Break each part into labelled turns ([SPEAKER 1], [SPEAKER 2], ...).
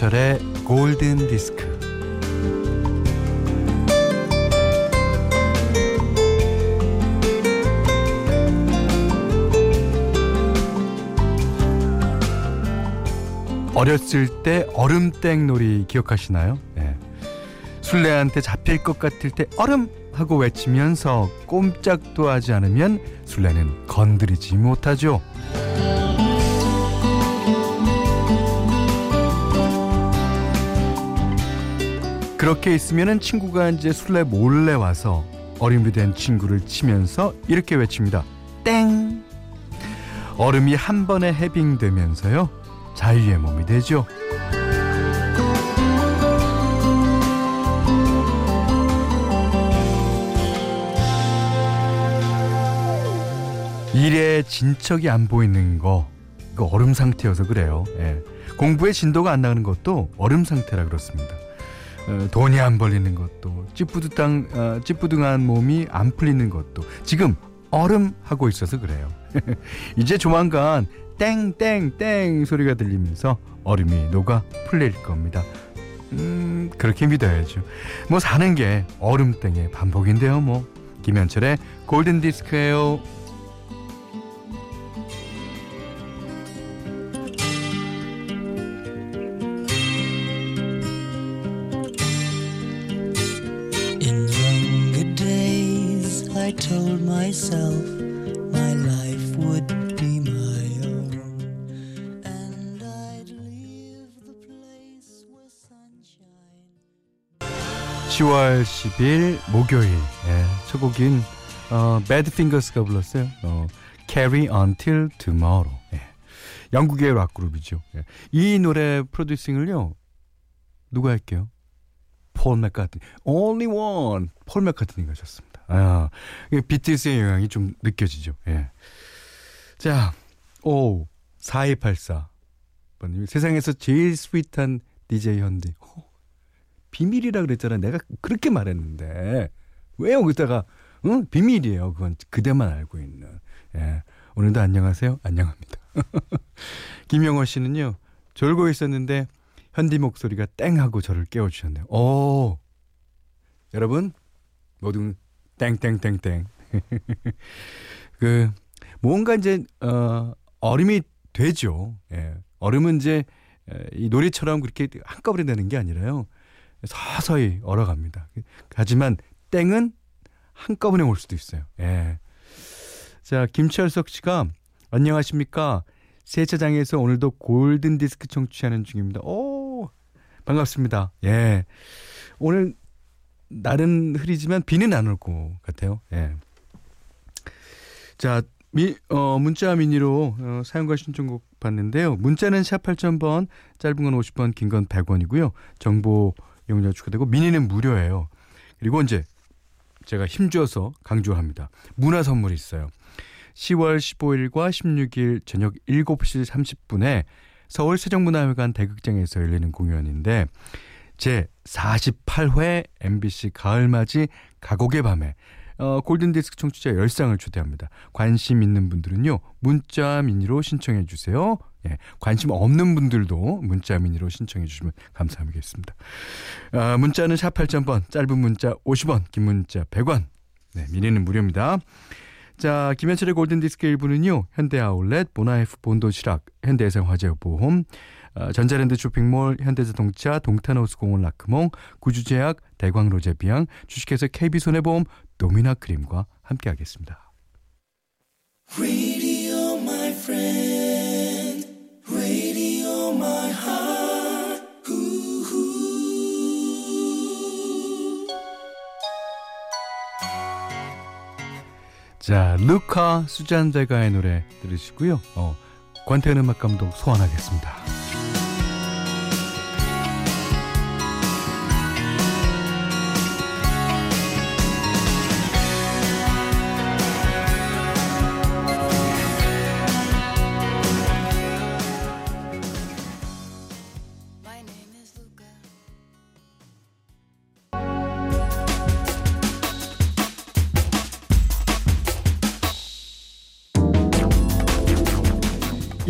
[SPEAKER 1] 김현철의 골든 디스크. 어렸을 때 얼음땡 놀이 기억하시나요? 네. 술래한테 잡힐 것 같을 때 얼음 하고 외치면서 꼼짝도 하지 않으면 술래는 건드리지 못하죠. 그렇게 있으면 친구가 이제 술래 몰래 와서 어림이 된 친구를 치면서 이렇게 외칩니다. 땡! 얼음이 한 번에 해빙되면서요. 자유의 몸이 되죠. 일에 진척이 안 보이는 거, 그 얼음 상태여서 그래요. 예. 공부에 진도가 안 나가는 것도 얼음 상태라 그렇습니다. 어, 돈이 안 벌리는 것도 찌뿌둥한 어, 찌뿌둥한 몸이 안 풀리는 것도 지금 얼음 하고 있어서 그래요. 이제 조만간 땡땡땡 소리가 들리면서 얼음이 녹아 풀릴 겁니다. 음 그렇게 믿어야죠. 뭐 사는 게 얼음땡의 반복인데요. 뭐 김현철의 골든 디스크예요. 10월 10일 목요일 예, 첫 곡인 어, Badfinger가 불렀어요. 어, Carry On Till Tomorrow. 예. 영국의 락 그룹이죠. 예. 이 노래 프로듀싱을요. 누가 했게요? 폴 맥카트니. Only One. 폴 맥카트니가 하셨습니다. 아, 비틀스의 영향이 좀 느껴지죠. 예. 자, 오, 4284. 번님 세상에서 제일 sweet한 DJ 현디. 어, 비밀이라 그랬잖아. 내가 그렇게 말했는데. 왜 여기다가, 응? 비밀이에요. 그건 그대만 알고 있는. 예. 오늘도 안녕하세요. 안녕합니다. 김영호 씨는요, 졸고 있었는데, 현디 목소리가 땡 하고 저를 깨워 주셨네요. 오! 여러분, 모두 땡땡땡땡. 그 뭔가 이제 어 얼음이 되죠. 예. 얼음은 이제 이 놀이처럼 그렇게 한꺼번에 되는 게 아니라요. 서서히 얼어갑니다. 하지만 땡은 한꺼번에 올 수도 있어요. 예. 자, 김철석 씨가 안녕하십니까? 세차장에서 오늘도 골든 디스크 청취하는 중입니다. 오, 반갑습니다. 예. 오늘 날은 흐리지만 비는 안 올 것 같아요. 예. 자, 미, 어, 문자 미니로 어, 사용과 신청곡 받는데요. 문자는 샵 8000번, 짧은 건 50번, 긴건 100원이고요. 정보 용량 추가되고 미니는 무료예요. 그리고 이제 제가 힘줘서 강조합니다. 문화 선물이 있어요. 10월 15일과 16일 저녁 7시 30분에 서울 세종문화회관 대극장에서 열리는 공연인데 제 48회 MBC 가을맞이 가곡의 밤에 어, 골든디스크 청취자 10상을 초대합니다. 관심 있는 분들은요. 문자 미니로 신청해 주세요. 예, 관심 없는 분들도 문자 미니로 신청해 주시면 감사하겠습니다. 아, 문자는 샵 8000번, 짧은 문자 50원, 긴 문자 100원. 네, 미니는 무료입니다. 자, 김현철의 골든디스크 1부는요. 현대아울렛, 모나에프 본도시락, 현대해상화재보험, 어, 전자랜드 쇼핑몰, 현대자동차, 동탄호수공원 라크몽, 구주제약, 대광로제비앙, 주식회사 KB손해보험, 노미나 크림과 함께하겠습니다. 자, 루카 수잔데가의 노래 들으시고요. 어, 권태현 음악 감독 소환하겠습니다.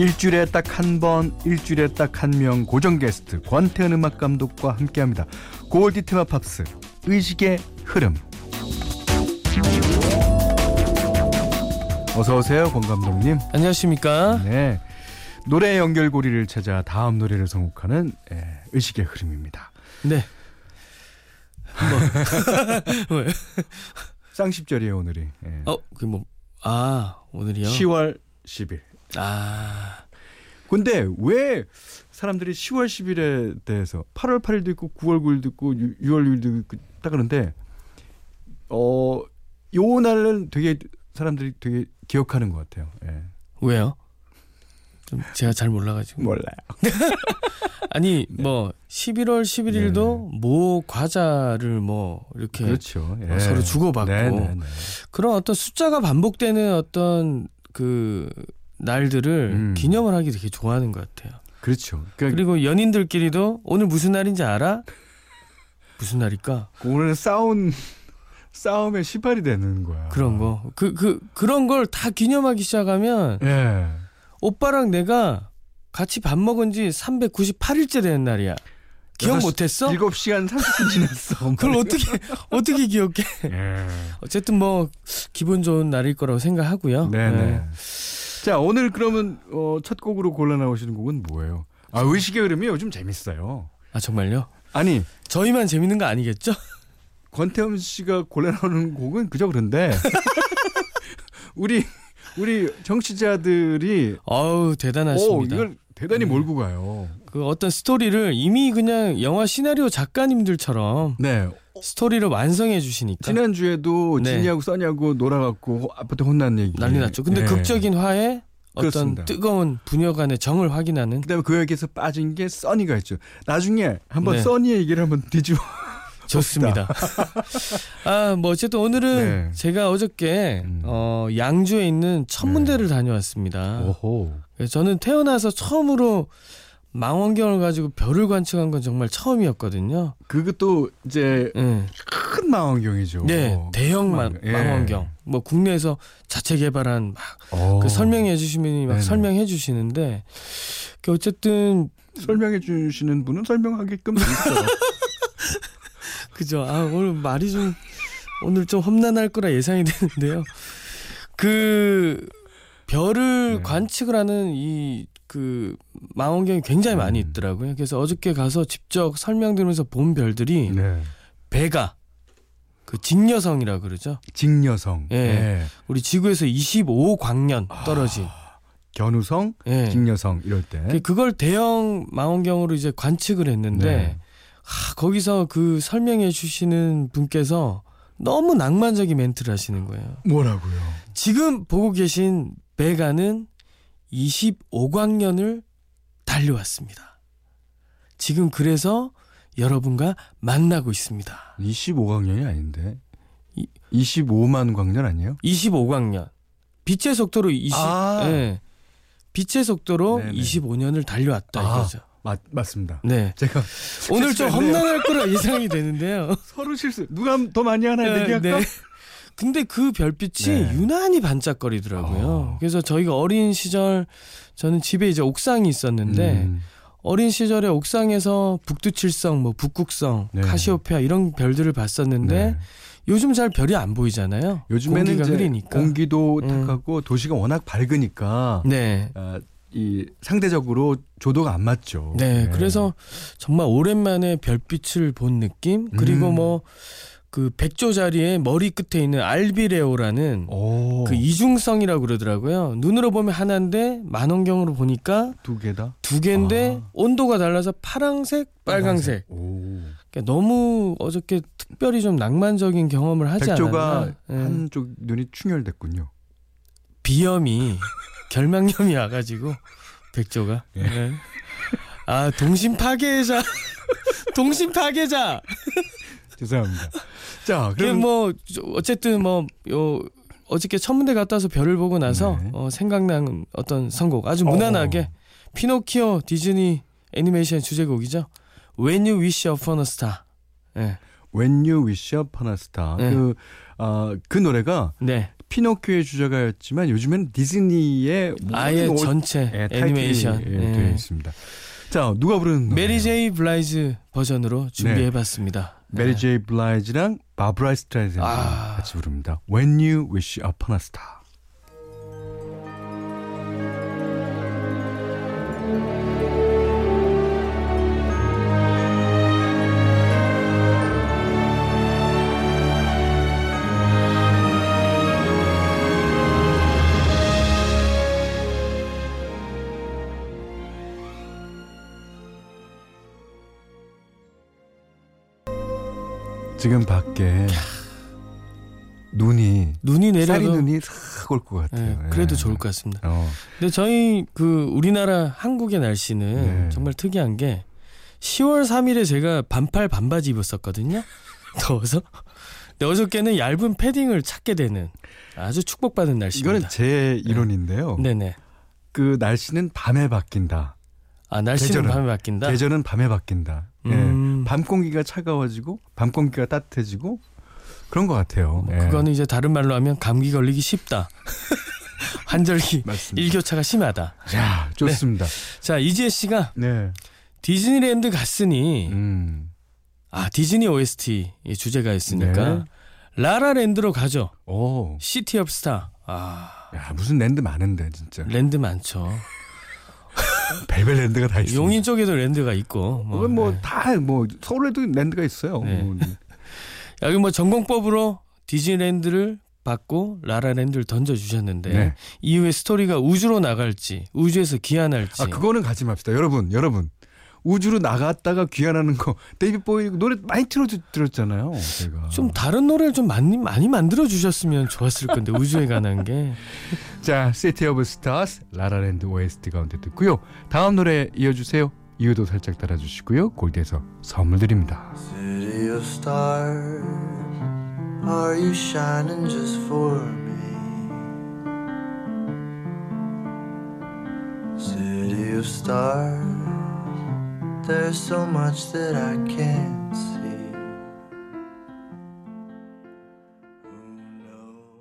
[SPEAKER 1] 일주일에 딱 한 번, 일주일에 딱 한 명 고정 게스트 권태현 음악 감독과 함께합니다. 골디 테마 팝스 의식의 흐름. 어서 오세요, 권 감독님.
[SPEAKER 2] 안녕하십니까?
[SPEAKER 1] 네. 노래 연결고리를 찾아 다음 노래를 선곡하는 예, 의식의 흐름입니다.
[SPEAKER 2] 네. 뭐. 왜?
[SPEAKER 1] 쌍십절이에요 오늘이. 예.
[SPEAKER 2] 어, 그 뭐, 아, 오늘이요?
[SPEAKER 1] 10월 10일.
[SPEAKER 2] 아,
[SPEAKER 1] 근데 왜 사람들이 10월 10일에 대해서 8월 8일도 있고 9월 9일도 있고 6월 6일도 있고 딱 그런데 어, 요 날은 되게 사람들이 되게 기억하는 것 같아요. 예.
[SPEAKER 2] 왜요? 좀 제가 잘 몰라가지고.
[SPEAKER 1] 몰라요.
[SPEAKER 2] 아니, 뭐, 11월 11일도 모 과자를 뭐, 이렇게.
[SPEAKER 1] 그렇죠. 예.
[SPEAKER 2] 어, 서로 주고받고.
[SPEAKER 1] 네, 네, 네.
[SPEAKER 2] 그런 어떤 숫자가 반복되는 어떤 그 날들을
[SPEAKER 1] 음.
[SPEAKER 2] 기념을 하기 되게 좋아하는 것 같아요.
[SPEAKER 1] 그렇죠. 그러니까
[SPEAKER 2] 그리고 연인들끼리도 오늘 무슨 날인지 알아? 무슨 날일까?
[SPEAKER 1] 오늘은 싸운 싸움의 시발이 되는 거야.
[SPEAKER 2] 그런 거. 그, 그, 그런 걸 다 기념하기 시작하면
[SPEAKER 1] 예.
[SPEAKER 2] 오빠랑 내가 같이 밥 먹은 지 398일째 되는 날이야. 기억 못했어?
[SPEAKER 1] 7시간 30분 지났어.
[SPEAKER 2] 그걸 어떻게, 어떻게 기억해?
[SPEAKER 1] 예.
[SPEAKER 2] 어쨌든 뭐, 기분 좋은 날일 거라고 생각하고요.
[SPEAKER 1] 네네. 자 오늘 그러면 어, 첫 곡으로 골라 나오시는 곡은 뭐예요? 아 의식의 흐름이 요즘 재밌어요.
[SPEAKER 2] 아, 정말요?
[SPEAKER 1] 아니
[SPEAKER 2] 저희만 재밌는 거 아니겠죠?
[SPEAKER 1] 권태현 씨가 골라 나오는 곡은 그저 그런데 우리 우리 정치자들이 오
[SPEAKER 2] 대단하십니다.
[SPEAKER 1] 이걸 대단히
[SPEAKER 2] 음.
[SPEAKER 1] 몰고 가요.
[SPEAKER 2] 그 어떤 스토리를 이미 그냥 영화 시나리오 작가님들처럼
[SPEAKER 1] 네
[SPEAKER 2] 스토리를 완성해 주시니까
[SPEAKER 1] 지난 주에도
[SPEAKER 2] 네.
[SPEAKER 1] 진이하고 써니하고 놀아갖고 아빠한테 혼난 얘기
[SPEAKER 2] 난리 났죠. 근데
[SPEAKER 1] 네.
[SPEAKER 2] 극적인 화에 어떤
[SPEAKER 1] 그렇습니다.
[SPEAKER 2] 뜨거운 부녀 간의 정을 확인하는
[SPEAKER 1] 그다음에 그 얘기에서 빠진 게 써니가 있죠. 나중에 한번
[SPEAKER 2] 네.
[SPEAKER 1] 써니의 얘기를 한번 뒤집어.
[SPEAKER 2] 좋습니다. 아, 뭐 어쨌든 오늘은
[SPEAKER 1] 네.
[SPEAKER 2] 제가 어저께
[SPEAKER 1] 음.
[SPEAKER 2] 어, 양주에 있는 천문대를 다녀왔습니다.
[SPEAKER 1] 오호.
[SPEAKER 2] 저는 태어나서 처음으로 망원경을 가지고 별을 관측한 건 정말 처음이었거든요.
[SPEAKER 1] 그것도 이제
[SPEAKER 2] 네,
[SPEAKER 1] 큰 망원경이죠.
[SPEAKER 2] 네 대형 망,
[SPEAKER 1] 예.
[SPEAKER 2] 망원경. 뭐 국내에서 자체 개발한 막
[SPEAKER 1] 어.
[SPEAKER 2] 그 설명해 분이 막
[SPEAKER 1] 네네.
[SPEAKER 2] 설명해 주시는데 그 어쨌든
[SPEAKER 1] 설명해 주시는 분은 설명하게끔 돼 있어요.
[SPEAKER 2] 그죠. 아, 오늘 말이 좀 오늘 좀 험난할 거라 예상이 되는데요. 그 별을
[SPEAKER 1] 네.
[SPEAKER 2] 관측을 하는 이 그 망원경이 굉장히 많이
[SPEAKER 1] 음.
[SPEAKER 2] 있더라고요. 그래서 어저께 가서 직접 설명드리면서 본 별들이
[SPEAKER 1] 네.
[SPEAKER 2] 배가 그 직녀성이라 그러죠.
[SPEAKER 1] 직녀성.
[SPEAKER 2] 예.
[SPEAKER 1] 예.
[SPEAKER 2] 우리 지구에서 25광년 떨어진.
[SPEAKER 1] 견우성,
[SPEAKER 2] 예.
[SPEAKER 1] 직녀성 이럴 때.
[SPEAKER 2] 그- 그걸 대형 망원경으로 이제 관측을 했는데
[SPEAKER 1] 네.
[SPEAKER 2] 하, 거기서 그 설명해 주시는 분께서 너무 낭만적인 멘트를 하시는 거예요.
[SPEAKER 1] 뭐라고요?
[SPEAKER 2] 지금 보고 계신 베가는 25광년을 달려왔습니다. 지금 그래서 여러분과 만나고 있습니다.
[SPEAKER 1] 25광년이 아닌데.
[SPEAKER 2] 이-
[SPEAKER 1] 25만 광년 아니에요?
[SPEAKER 2] 25광년. 빛의 속도로 20
[SPEAKER 1] 아.
[SPEAKER 2] 예. 빛의 속도로
[SPEAKER 1] 네네.
[SPEAKER 2] 25년을 달려왔다
[SPEAKER 1] 아.
[SPEAKER 2] 이거죠.
[SPEAKER 1] 맞 맞습니다.
[SPEAKER 2] 네.
[SPEAKER 1] 제가
[SPEAKER 2] 오늘 좀. 험난할 거라 예상이 되는데요.
[SPEAKER 1] 서로 실수. 누가 더 많이 하나
[SPEAKER 2] 네,
[SPEAKER 1] 얘기할까?
[SPEAKER 2] 네. 근데 그 별빛이
[SPEAKER 1] 네.
[SPEAKER 2] 유난히 반짝거리더라고요.
[SPEAKER 1] 어.
[SPEAKER 2] 그래서 저희가 어린 시절 저는 집에 이제 옥상이 있었는데
[SPEAKER 1] 음.
[SPEAKER 2] 어린 시절에 옥상에서 북두칠성, 뭐 북극성,
[SPEAKER 1] 네.
[SPEAKER 2] 카시오페아 이런 별들을 봤었는데
[SPEAKER 1] 네.
[SPEAKER 2] 요즘 잘 별이 안 보이잖아요.
[SPEAKER 1] 요즘에는
[SPEAKER 2] 공기가 흐리니까.
[SPEAKER 1] 공기도
[SPEAKER 2] 음.
[SPEAKER 1] 탁하고 도시가 워낙 밝으니까
[SPEAKER 2] 네.
[SPEAKER 1] 아, 이 상대적으로 조도가 안 맞죠.
[SPEAKER 2] 네, 그래서 정말 오랜만에 별빛을 본 느낌 그리고
[SPEAKER 1] 음.
[SPEAKER 2] 뭐 그 백조 자리에 머리 끝에 있는 알비레오라는
[SPEAKER 1] 오,
[SPEAKER 2] 그 이중성이라고 그러더라고요. 눈으로 보면 하나인데 만원경으로 보니까
[SPEAKER 1] 두 개다.
[SPEAKER 2] 두 개인데
[SPEAKER 1] 아.
[SPEAKER 2] 온도가 달라서 파랑색, 빨강색.
[SPEAKER 1] 오.
[SPEAKER 2] 그러니까 너무 어저께 특별히 좀 낭만적인 경험을 하지
[SPEAKER 1] 백조가
[SPEAKER 2] 않았나. 예.
[SPEAKER 1] 한쪽 눈이 충혈됐군요.
[SPEAKER 2] 비염이 결막염이 와가지고 백조가.
[SPEAKER 1] 예.
[SPEAKER 2] 예. 아 동심 파괴자, 동심 파괴자.
[SPEAKER 1] 죄송합니다. 자,
[SPEAKER 2] 그럼
[SPEAKER 1] 그럼
[SPEAKER 2] 뭐 저- 어쨌든 뭐 요 어저께 천문대 갔다 와서 별을 보고 나서
[SPEAKER 1] 네.
[SPEAKER 2] 어, 생각난 어떤 선곡 아주 무난하게
[SPEAKER 1] 어.
[SPEAKER 2] 피노키오 디즈니 애니메이션 주제곡이죠. When You Wish Upon a Star. 예.
[SPEAKER 1] When You Wish Upon a Star
[SPEAKER 2] 네.
[SPEAKER 1] 그, 아, 그 노래가
[SPEAKER 2] 네.
[SPEAKER 1] 피노키오의 주제가였지만 요즘엔 디즈니의
[SPEAKER 2] 아예
[SPEAKER 1] 옷-
[SPEAKER 2] 전체
[SPEAKER 1] 예,
[SPEAKER 2] 애니메이션.
[SPEAKER 1] 예,
[SPEAKER 2] 예.
[SPEAKER 1] 되어 있습니다. 자 누가 부르는?
[SPEAKER 2] 메리 제이 블라이즈 버전으로 준비해봤습니다.
[SPEAKER 1] 네. 메리 제이 블라이즈랑 바브라 스트라이센
[SPEAKER 2] 아.
[SPEAKER 1] 같이 부릅니다. When You Wish Upon a Star. 지금 밖에 눈이
[SPEAKER 2] 눈이 내려도
[SPEAKER 1] 눈이 싹 올 것 같아요.
[SPEAKER 2] 예, 그래도
[SPEAKER 1] 예.
[SPEAKER 2] 좋을 것 같습니다.
[SPEAKER 1] 어.
[SPEAKER 2] 근데 저희 그 우리나라 한국의 날씨는
[SPEAKER 1] 네.
[SPEAKER 2] 정말 특이한 게 10월 3일에 제가 반팔 반바지 입었었거든요. 더워서. 근데 어저께는 얇은 패딩을 찾게 되는 아주 축복받은 날씨입니다.
[SPEAKER 1] 이거는 제 이론인데요.
[SPEAKER 2] 네네.
[SPEAKER 1] 그 날씨는 밤에 바뀐다.
[SPEAKER 2] 아 날씨는
[SPEAKER 1] 계절은,
[SPEAKER 2] 밤에 바뀐다.
[SPEAKER 1] 계절은 밤에 바뀐다.
[SPEAKER 2] 음.
[SPEAKER 1] 예. 밤 공기가 차가워지고 밤 공기가 따뜻해지고 그런 것 같아요.
[SPEAKER 2] 뭐
[SPEAKER 1] 예.
[SPEAKER 2] 그거는 이제 다른 말로 하면 감기 걸리기 쉽다. 환절기
[SPEAKER 1] 맞습니다.
[SPEAKER 2] 일교차가 심하다.
[SPEAKER 1] 자, 좋습니다.
[SPEAKER 2] 자 이지혜 씨가
[SPEAKER 1] 네.
[SPEAKER 2] 디즈니랜드 갔으니
[SPEAKER 1] 음.
[SPEAKER 2] 아 디즈니 OST 의 주제가 있으니까
[SPEAKER 1] 네.
[SPEAKER 2] 라라랜드로 가죠.
[SPEAKER 1] 오.
[SPEAKER 2] City of Stars. 아
[SPEAKER 1] 야, 무슨 land 많은데 진짜.
[SPEAKER 2] land 많죠.
[SPEAKER 1] 별별 land가 다 있어요.
[SPEAKER 2] 용인 쪽에도 land가 있고 뭐, 네.
[SPEAKER 1] 뭐다뭐 서울에도 land가 있어요.
[SPEAKER 2] 네.
[SPEAKER 1] 뭐.
[SPEAKER 2] 여기 뭐 정공법으로 디즈니랜드를 받고 라라랜드를 던져 주셨는데
[SPEAKER 1] 네.
[SPEAKER 2] 이후에 스토리가 우주로 나갈지 우주에서 귀환할지
[SPEAKER 1] 아 그거는 가지 맙시다. 여러분, 여러분. 우주로 나갔다가 귀환하는 거 데이비드 보위 노래 많이 틀어드렸잖아요. 제가.
[SPEAKER 2] 좀 다른 노래를 좀 많이 많이 만들어 주셨으면 좋았을 건데 우주에 관한 게
[SPEAKER 1] 자, City of Stars 라라랜드 OST 가운데 듣고요. 다음 노래 이어주세요. 이유도 살짝 따라주시고요. 골드에서 선물 드립니다.
[SPEAKER 3] City of stars, are you shining just for me? City of stars, there's so much that I can't see. Who knows?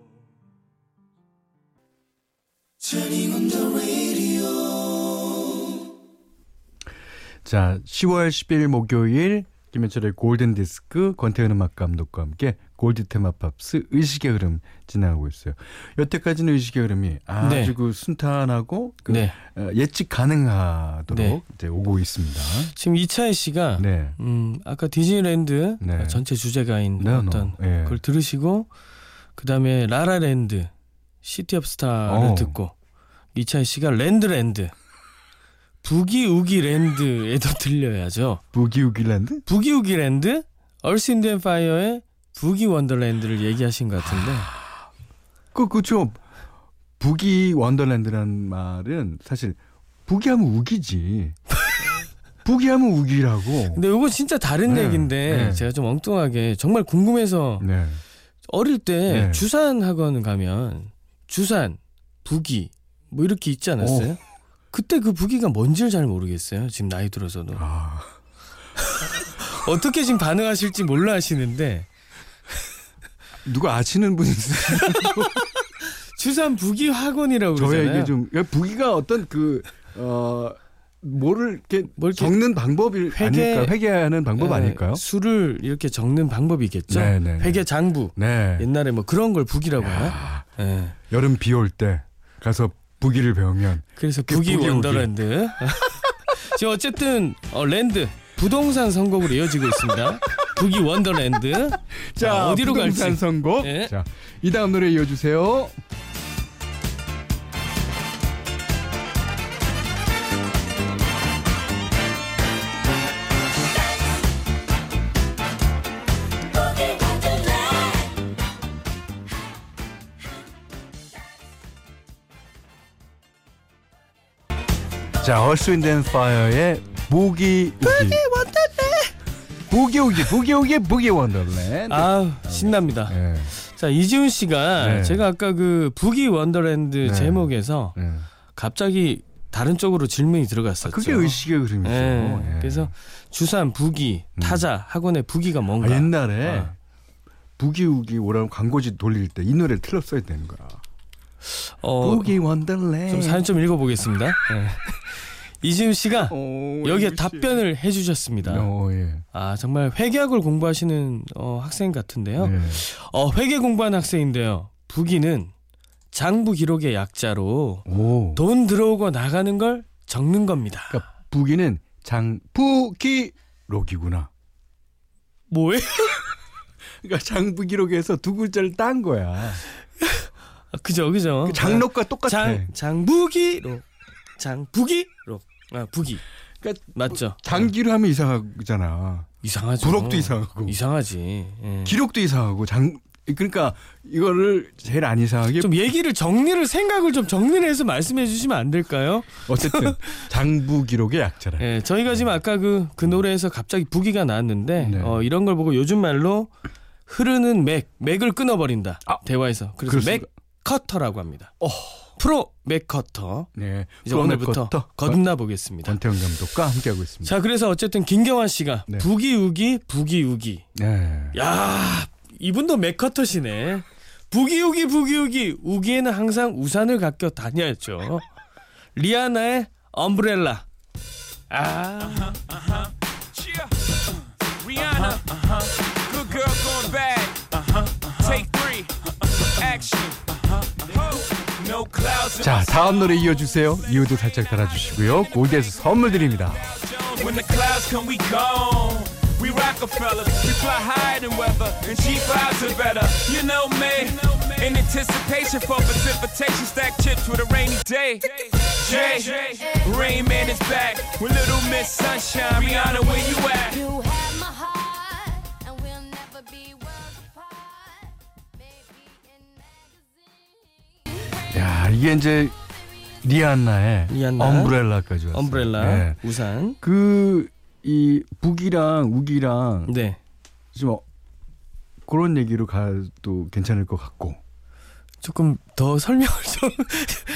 [SPEAKER 1] 자, 10월 10일 목요일 김현철의 골든 디스크 권태현 음악 감독과 함께 골드 테마 팝스 의식의 흐름 진행하고 있어요. 여태까지는 의식의 흐름이 아주
[SPEAKER 2] 네.
[SPEAKER 1] 그 순탄하고 그
[SPEAKER 2] 네.
[SPEAKER 1] 어, 예측 가능하도록
[SPEAKER 2] 네.
[SPEAKER 1] 이제 오고 있습니다.
[SPEAKER 2] 지금 이차혜 씨가
[SPEAKER 1] 네.
[SPEAKER 2] 음 아까 디즈니랜드
[SPEAKER 1] 네.
[SPEAKER 2] 전체 주제가인
[SPEAKER 1] 네,
[SPEAKER 2] 어떤
[SPEAKER 1] 네.
[SPEAKER 2] 그걸 들으시고 그다음에 라라랜드 City of Stars를
[SPEAKER 1] 어.
[SPEAKER 2] 듣고 이차혜 씨가 랜드랜드 부기우기 land에도 들려야죠.
[SPEAKER 1] 부기우기 land?
[SPEAKER 2] 부기우기 land Earth and Fire의 Boogie Wonderland를 얘기하신 것 같은데
[SPEAKER 1] 그 그죠. Boogie Wonderland라는 말은 사실 부기하면 우기지. 부기하면 우기라고.
[SPEAKER 2] 근데 이거 진짜 다른
[SPEAKER 1] 네,
[SPEAKER 2] 얘기인데
[SPEAKER 1] 네.
[SPEAKER 2] 제가 좀 엉뚱하게 정말 궁금해서
[SPEAKER 1] 네.
[SPEAKER 2] 어릴 때
[SPEAKER 1] 네.
[SPEAKER 2] 주산 학원 가면 주산 부기 뭐 이렇게 있지 않았어요? 그때 그 부기가 뭔지를 잘 모르겠어요. 지금 나이 들어서도
[SPEAKER 1] 아.
[SPEAKER 2] 어떻게 지금 반응하실지 몰라 하시는데
[SPEAKER 1] 누가 아시는 분 있으세요?
[SPEAKER 2] 주산 부기 학원이라고 그러잖아요.
[SPEAKER 1] 저에게 좀 그러니까 부기가 어떤 그 어 뭐를 이렇게
[SPEAKER 2] 뭘 이렇게
[SPEAKER 1] 적는 방법이
[SPEAKER 2] 회계-
[SPEAKER 1] 아닐까 회계하는 방법
[SPEAKER 2] 네,
[SPEAKER 1] 아닐까요?
[SPEAKER 2] 수를 이렇게 적는 방법이겠죠.
[SPEAKER 1] 네, 네, 네.
[SPEAKER 2] 회계 장부
[SPEAKER 1] 네.
[SPEAKER 2] 옛날에 뭐 그런 걸 부기라고 하나?
[SPEAKER 1] 야,
[SPEAKER 2] 네.
[SPEAKER 1] 여름 비 올 때 가서 부기를 배우면
[SPEAKER 2] 그래서
[SPEAKER 1] 그
[SPEAKER 2] 부기 Boogie Wonderland. 지금 어쨌든 어, land 부동산 선곡으로 이어지고 있습니다. Boogie Wonderland. 자, 어디로 갈지.
[SPEAKER 1] 선곡.
[SPEAKER 2] 예.
[SPEAKER 1] 자, 이 다음 노래 이어주세요. 자, Earth Wind Fire의 부기 우기. 부기 우기, 부기 우기, Boogie Wonderland.
[SPEAKER 2] 아 신납니다.
[SPEAKER 1] 예.
[SPEAKER 2] 자 이지훈 씨가
[SPEAKER 1] 네.
[SPEAKER 2] 제가 아까 그 Boogie Wonderland
[SPEAKER 1] 네.
[SPEAKER 2] 제목에서
[SPEAKER 1] 예.
[SPEAKER 2] 갑자기 다른 쪽으로 질문이 들어갔었죠.
[SPEAKER 1] 아, 그게 의식의 흐름이죠.
[SPEAKER 2] 예.
[SPEAKER 1] 예.
[SPEAKER 2] 그래서 주산 부기
[SPEAKER 1] 음.
[SPEAKER 2] 타자 학원의 부기가 뭔가.
[SPEAKER 1] 아, 옛날에
[SPEAKER 2] 아.
[SPEAKER 1] 부기우기 오라는 광고지 돌릴 때 이 노래를 틀었어야 되는 거야.
[SPEAKER 2] 어,
[SPEAKER 1] 부기 원더랜드.
[SPEAKER 2] 좀 사연 좀 읽어보겠습니다. 네. 이지훈 씨가
[SPEAKER 1] 어,
[SPEAKER 2] 여기에. 답변을 해주셨습니다.
[SPEAKER 1] 어, 예.
[SPEAKER 2] 아 정말 회계학을 공부하시는 어, 학생 같은데요.
[SPEAKER 1] 네.
[SPEAKER 2] 어, 회계 공부하는 학생인데요. 부기는 장부 기록의 약자로
[SPEAKER 1] 오.
[SPEAKER 2] 돈 들어오고 나가는 걸 적는 겁니다.
[SPEAKER 1] 그러니까 부기는 장부 기록이구나.
[SPEAKER 2] 뭐예요?
[SPEAKER 1] 그러니까 장부 기록에서 두 글자를 딴 거야.
[SPEAKER 2] 아, 그죠, 그죠.
[SPEAKER 1] 그 장록과 똑같아.
[SPEAKER 2] 장 장부기록, 장부기록, 아 부기.
[SPEAKER 1] 그러니까
[SPEAKER 2] 맞죠?
[SPEAKER 1] 장기로 하면 이상하잖아.
[SPEAKER 2] 이상하죠.
[SPEAKER 1] 부록도 이상하고
[SPEAKER 2] 이상하지. 예.
[SPEAKER 1] 기록도 이상하고 장 그러니까 이거를 제일 안 이상하게
[SPEAKER 2] 좀 얘기를 정리를 생각을 좀 정리를 해서 말씀해 주시면 안 될까요?
[SPEAKER 1] 어쨌든 장부 기록의 약자라.
[SPEAKER 2] 예, 저희가 지금 아까 그, 그 노래에서 갑자기 부기가 나왔는데
[SPEAKER 1] 네.
[SPEAKER 2] 어, 이런 걸 보고 요즘 말로 흐르는 맥, 맥을 끊어버린다.
[SPEAKER 1] 아,
[SPEAKER 2] 대화에서. 그래서. 맥 커터라고 합니다.
[SPEAKER 1] 어.
[SPEAKER 2] 프로 맥 커터.
[SPEAKER 1] 네.
[SPEAKER 2] 이제 오늘부터 거듭나 보겠습니다.
[SPEAKER 1] 권태영 감독과 함께하고 있습니다.
[SPEAKER 2] 자, 그래서 어쨌든 김경환 씨가
[SPEAKER 1] 네.
[SPEAKER 2] 부기우기 부기우기.
[SPEAKER 1] 네.
[SPEAKER 2] 야, 이분도 맥 커터시네. 부기우기 부기우기 우기에는 항상 우산을 갖고 다녀야죠. Rihanna의 Umbrella. 아.
[SPEAKER 4] Rihanna. Good girl going bad. Take three. Action.
[SPEAKER 1] 자, 다음 노래 이어주세요. 이유도 살짝 달아주시고요. 골드에서 선물 드립니다.
[SPEAKER 4] we gone. We fly higher than weather, and cheap vibes are better. You know me, in anticipation for precipitation, stack chips with a rainy day. Jay, Rain Man is back with Little Miss Sunshine. Rihanna, where you at?
[SPEAKER 1] 야, 이게 이제 리안나의
[SPEAKER 2] 리안나.
[SPEAKER 1] 엄브렐라까지 왔어요.
[SPEAKER 2] 엄브렐라
[SPEAKER 1] 네.
[SPEAKER 2] 우산.
[SPEAKER 1] 그, 이, 북이랑 우기랑
[SPEAKER 2] 네.
[SPEAKER 1] 좀 어, 그런 얘기로 가도 괜찮을 것 같고.
[SPEAKER 2] 조금 더 설명을 좀.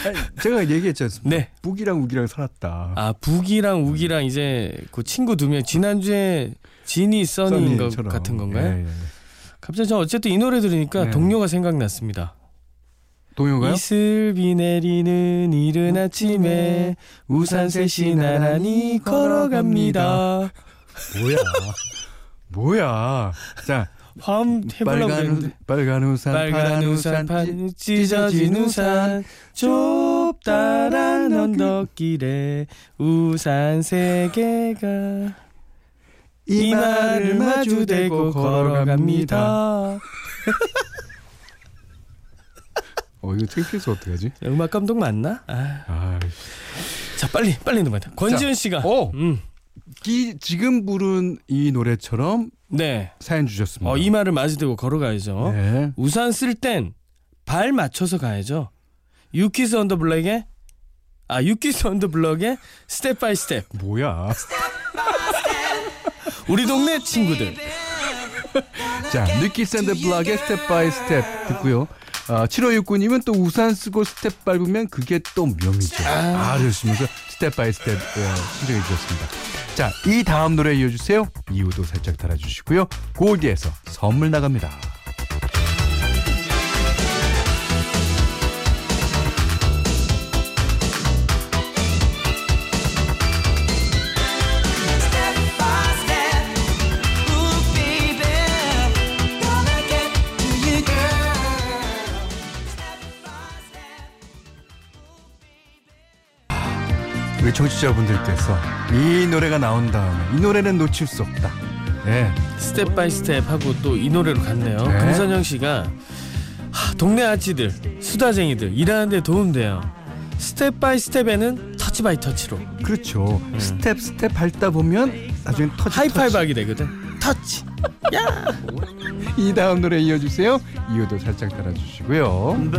[SPEAKER 1] 아니, 제가 얘기했지 않습니까?
[SPEAKER 2] 네.
[SPEAKER 1] 북이랑 우기랑 살았다.
[SPEAKER 2] 아 북이랑 우기랑 이제 그 친구 두 명 지난주에 진이 써니인 것. 같은 건가요?
[SPEAKER 1] 예, 예.
[SPEAKER 2] 갑자기 저 어쨌든 이 노래 들으니까
[SPEAKER 1] 네.
[SPEAKER 2] 동료가 생각났습니다.
[SPEAKER 1] 동요가요?
[SPEAKER 2] 이슬비 내리는 이른 아침에 우산 셋이 나란히 걸어갑니다.
[SPEAKER 1] 뭐야? 뭐야? 자,
[SPEAKER 2] 화음 해보려고
[SPEAKER 1] 빨간, 빨간 우산,
[SPEAKER 2] 빨간 우산 판
[SPEAKER 1] 찢-
[SPEAKER 2] 찢어진 우산 좁다란 언덕길에 우산 세 개가 이마를 마주대고 걸어갑니다.
[SPEAKER 1] 어, 이거 창피해서 어떡하지?
[SPEAKER 2] 음악 감독 맞나? 아.
[SPEAKER 1] 아,
[SPEAKER 2] 자 빨리 빨리 넘어가. 권지현 씨가
[SPEAKER 1] 어.
[SPEAKER 2] 음.
[SPEAKER 1] 이, 지금 부른 이 노래처럼
[SPEAKER 2] 네.
[SPEAKER 1] 사연 주셨습니다.
[SPEAKER 2] 어 이마를 마주대고 걸어가야죠.
[SPEAKER 1] 네.
[SPEAKER 2] 우산 쓸 땐 발 맞춰서 가야죠. New Kids on the Block의 아 New Kids on the Block의 Step by Step.
[SPEAKER 1] 뭐야?
[SPEAKER 2] 우리 동네 친구들.
[SPEAKER 1] 자, New Kids on the Block의 Step by Step 듣고요. 아, 7569님은 또 우산 쓰고 스텝 밟으면 그게 또 묘미죠. 아, 좋습니다. Step by Step 어, 신청해 주셨습니다. 자, 이 다음 노래 이어주세요. 이유도 살짝 달아주시고요. 골디에서 선물 나갑니다. 우리 청취자분들께서 이 노래가 나온 다음에 이 노래는 놓칠 수 없다. 예.
[SPEAKER 2] Step by Step 하고 또 이 노래로 갔네요.
[SPEAKER 1] 네.
[SPEAKER 2] 금선영 씨가 하, 동네 아찌들, 수다쟁이들 일하는데 도움돼요. Step by Step에는 Touch by Touch로
[SPEAKER 1] 그렇죠. 스텝 스텝 밟다 보면 나중에 터치
[SPEAKER 2] 하이파이브
[SPEAKER 1] 터치.
[SPEAKER 2] 하게 되거든. 터치.
[SPEAKER 1] 이 다음 노래 이어주세요. 이유도 살짝 달아주시고요.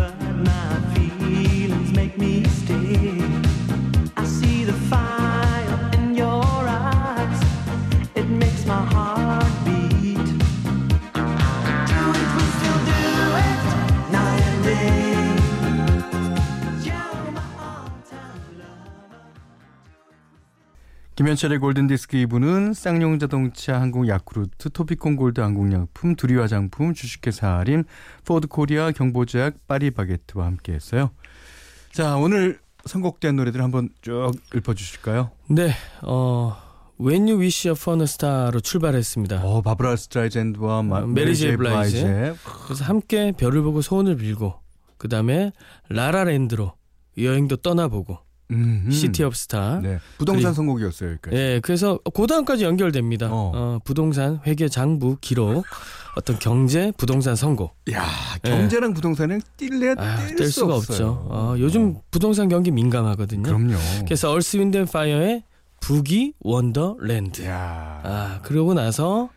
[SPEAKER 1] 김현철의 골든디스크 2부는 쌍용자동차 한국 야쿠르트 토피콘 골드 항공약품 두리 화장품 주식회사 아림 포드코리아 경보제약 파리바게트와 함께했어요. 자 오늘 선곡된 노래들 한번 쭉 읊어주실까요?
[SPEAKER 2] 네, 어, When You Wish Upon a Star로 출발했습니다.
[SPEAKER 1] 어 바브라 스트라이젠드와 마-
[SPEAKER 2] 어, 메리
[SPEAKER 1] 메리
[SPEAKER 2] 제이
[SPEAKER 1] 제이
[SPEAKER 2] 블라이즈.
[SPEAKER 1] 블라이즈.
[SPEAKER 2] 그래서 함께 별을 보고 소원을 빌고 그 다음에 라라랜드로 여행도 떠나보고
[SPEAKER 1] 음, 음.
[SPEAKER 2] City of Star.
[SPEAKER 1] 네 부동산
[SPEAKER 2] 그리고-
[SPEAKER 1] 선곡이었어요. 여기까지.
[SPEAKER 2] 예, 그래서 고다음까지 연결됩니다.
[SPEAKER 1] 어.
[SPEAKER 2] 어, 부동산 회계 장부 기록 어떤 경제 부동산 선곡.
[SPEAKER 1] 야 경제랑 부동산은 뗄래야
[SPEAKER 2] 아,
[SPEAKER 1] 뗄뗄수
[SPEAKER 2] 수가
[SPEAKER 1] 없어요.
[SPEAKER 2] 없죠. 어, 요즘 부동산 경기 민감하거든요.
[SPEAKER 1] 그럼요.
[SPEAKER 2] 그래서 Earth, Wind & Fire의 Boogie Wonderland.
[SPEAKER 1] 야
[SPEAKER 2] 아, 그러고 나서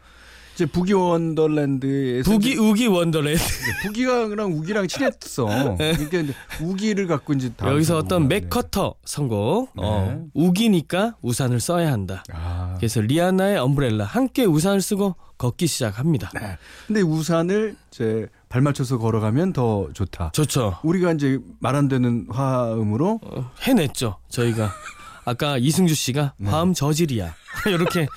[SPEAKER 1] 이제 Boogie Wonderland에서 이제
[SPEAKER 2] 우기 Wonderland.
[SPEAKER 1] 부기랑 우기랑 친했어. 그러니까 이제 우기를 갖고 이제
[SPEAKER 2] 여기서 어떤. 맥커터 선곡.
[SPEAKER 1] 네.
[SPEAKER 2] 어, 우기니까 우산을 써야 한다.
[SPEAKER 1] 아.
[SPEAKER 2] 그래서 리아나의 엄브렐라 함께 우산을 쓰고 걷기 시작합니다.
[SPEAKER 1] 네. 근데 우산을 이제 발 맞춰서 걸어가면 더 좋다.
[SPEAKER 2] 좋죠.
[SPEAKER 1] 우리가 이제 말 안 되는 화음으로
[SPEAKER 2] 어, 해냈죠. 저희가 아까 이승주 씨가
[SPEAKER 1] 네.
[SPEAKER 2] 화음 저질이야 이렇게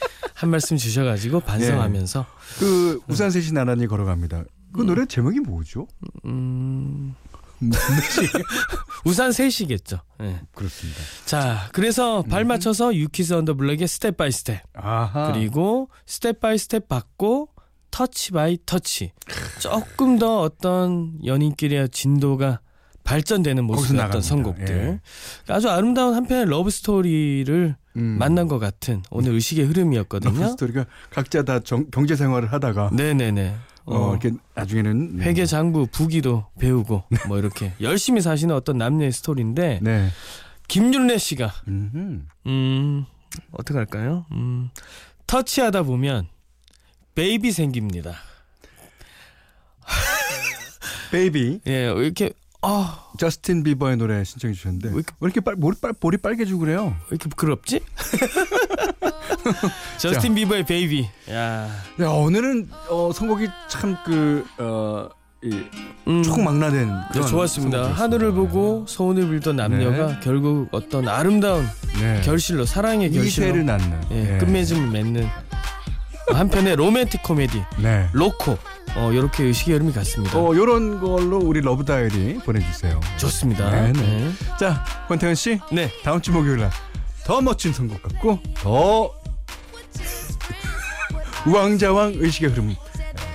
[SPEAKER 2] 한 말씀 주셔가지고 반성하면서
[SPEAKER 1] 그 우산 셋이 나란히 걸어갑니다. 그 노래 제목이 뭐죠?
[SPEAKER 2] 음, 우산 셋이겠죠. 예.
[SPEAKER 1] 그렇습니다.
[SPEAKER 2] 자, 그래서 발 맞춰서 New Kids on the Block의 Step by Step
[SPEAKER 1] 아하.
[SPEAKER 2] 그리고 Step by Step 받고 Touch by Touch 조금 더 어떤 연인끼리의 진도가 발전되는 모습의. 어떤 선곡들
[SPEAKER 1] 예.
[SPEAKER 2] 아주 아름다운 한편의 러브 스토리를
[SPEAKER 1] 음.
[SPEAKER 2] 만난 것 같은 오늘 의식의 흐름이었거든요.
[SPEAKER 1] 스토리가 각자 다 정- 경제 생활을 하다가
[SPEAKER 2] 네네네.
[SPEAKER 1] 어,
[SPEAKER 2] 어,
[SPEAKER 1] 이렇게 나중에는 네.
[SPEAKER 2] 회계 장부 부기도 배우고 뭐 이렇게 열심히 사시는 어떤 남녀의 스토리인데
[SPEAKER 1] 네.
[SPEAKER 2] 김윤래 씨가
[SPEAKER 1] 음흠.
[SPEAKER 2] 음 어떻게 할까요? 음 터치하다 보면 베이비 생깁니다.
[SPEAKER 1] 베이비
[SPEAKER 2] 예 이렇게 아왜
[SPEAKER 1] 저스틴 비버의 노래 신청해 주셨는데 왜
[SPEAKER 2] 이렇게-
[SPEAKER 1] 이렇게, 빨 머리 빨 머리 빨개지고 그래요?
[SPEAKER 2] 이렇게 부끄럽지? 저스틴 비버의 Baby. 야.
[SPEAKER 1] 네, 오늘은 어, 선곡이 참그 어, 이
[SPEAKER 2] 음.
[SPEAKER 1] 총망라된
[SPEAKER 2] 네, 좋았습니다. 하늘을 보고 소원을 빌던 남녀가 결국 어떤 아름다운
[SPEAKER 1] 네.
[SPEAKER 2] 결실로 사랑의 결실로
[SPEAKER 1] 이세를 낳는
[SPEAKER 2] 예,
[SPEAKER 1] 예.
[SPEAKER 2] 끝맺음을 맺는 한편의 로맨틱 코미디
[SPEAKER 1] 네.
[SPEAKER 2] 로코 어 이렇게 의식의 흐름이 갔습니다.
[SPEAKER 1] 어 요런 걸로 우리 러브 다이어리 보내주세요.
[SPEAKER 2] 좋습니다.
[SPEAKER 1] 네, 네.
[SPEAKER 2] 네.
[SPEAKER 1] 자 권태현 씨
[SPEAKER 2] 네.
[SPEAKER 1] 다음 주 목요일 날더 멋진 선곡 갖고 더 우왕좌왕 의식의 흐름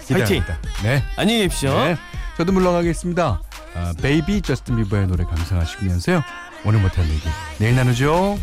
[SPEAKER 1] 기대합니다. 네.
[SPEAKER 2] 안녕히 계십시오.
[SPEAKER 1] 네. 저도 물러가겠습니다. 아, 베이비 저스틴 비버의 노래 감상하시면서요. 오늘 못한 얘기 내일 나누죠.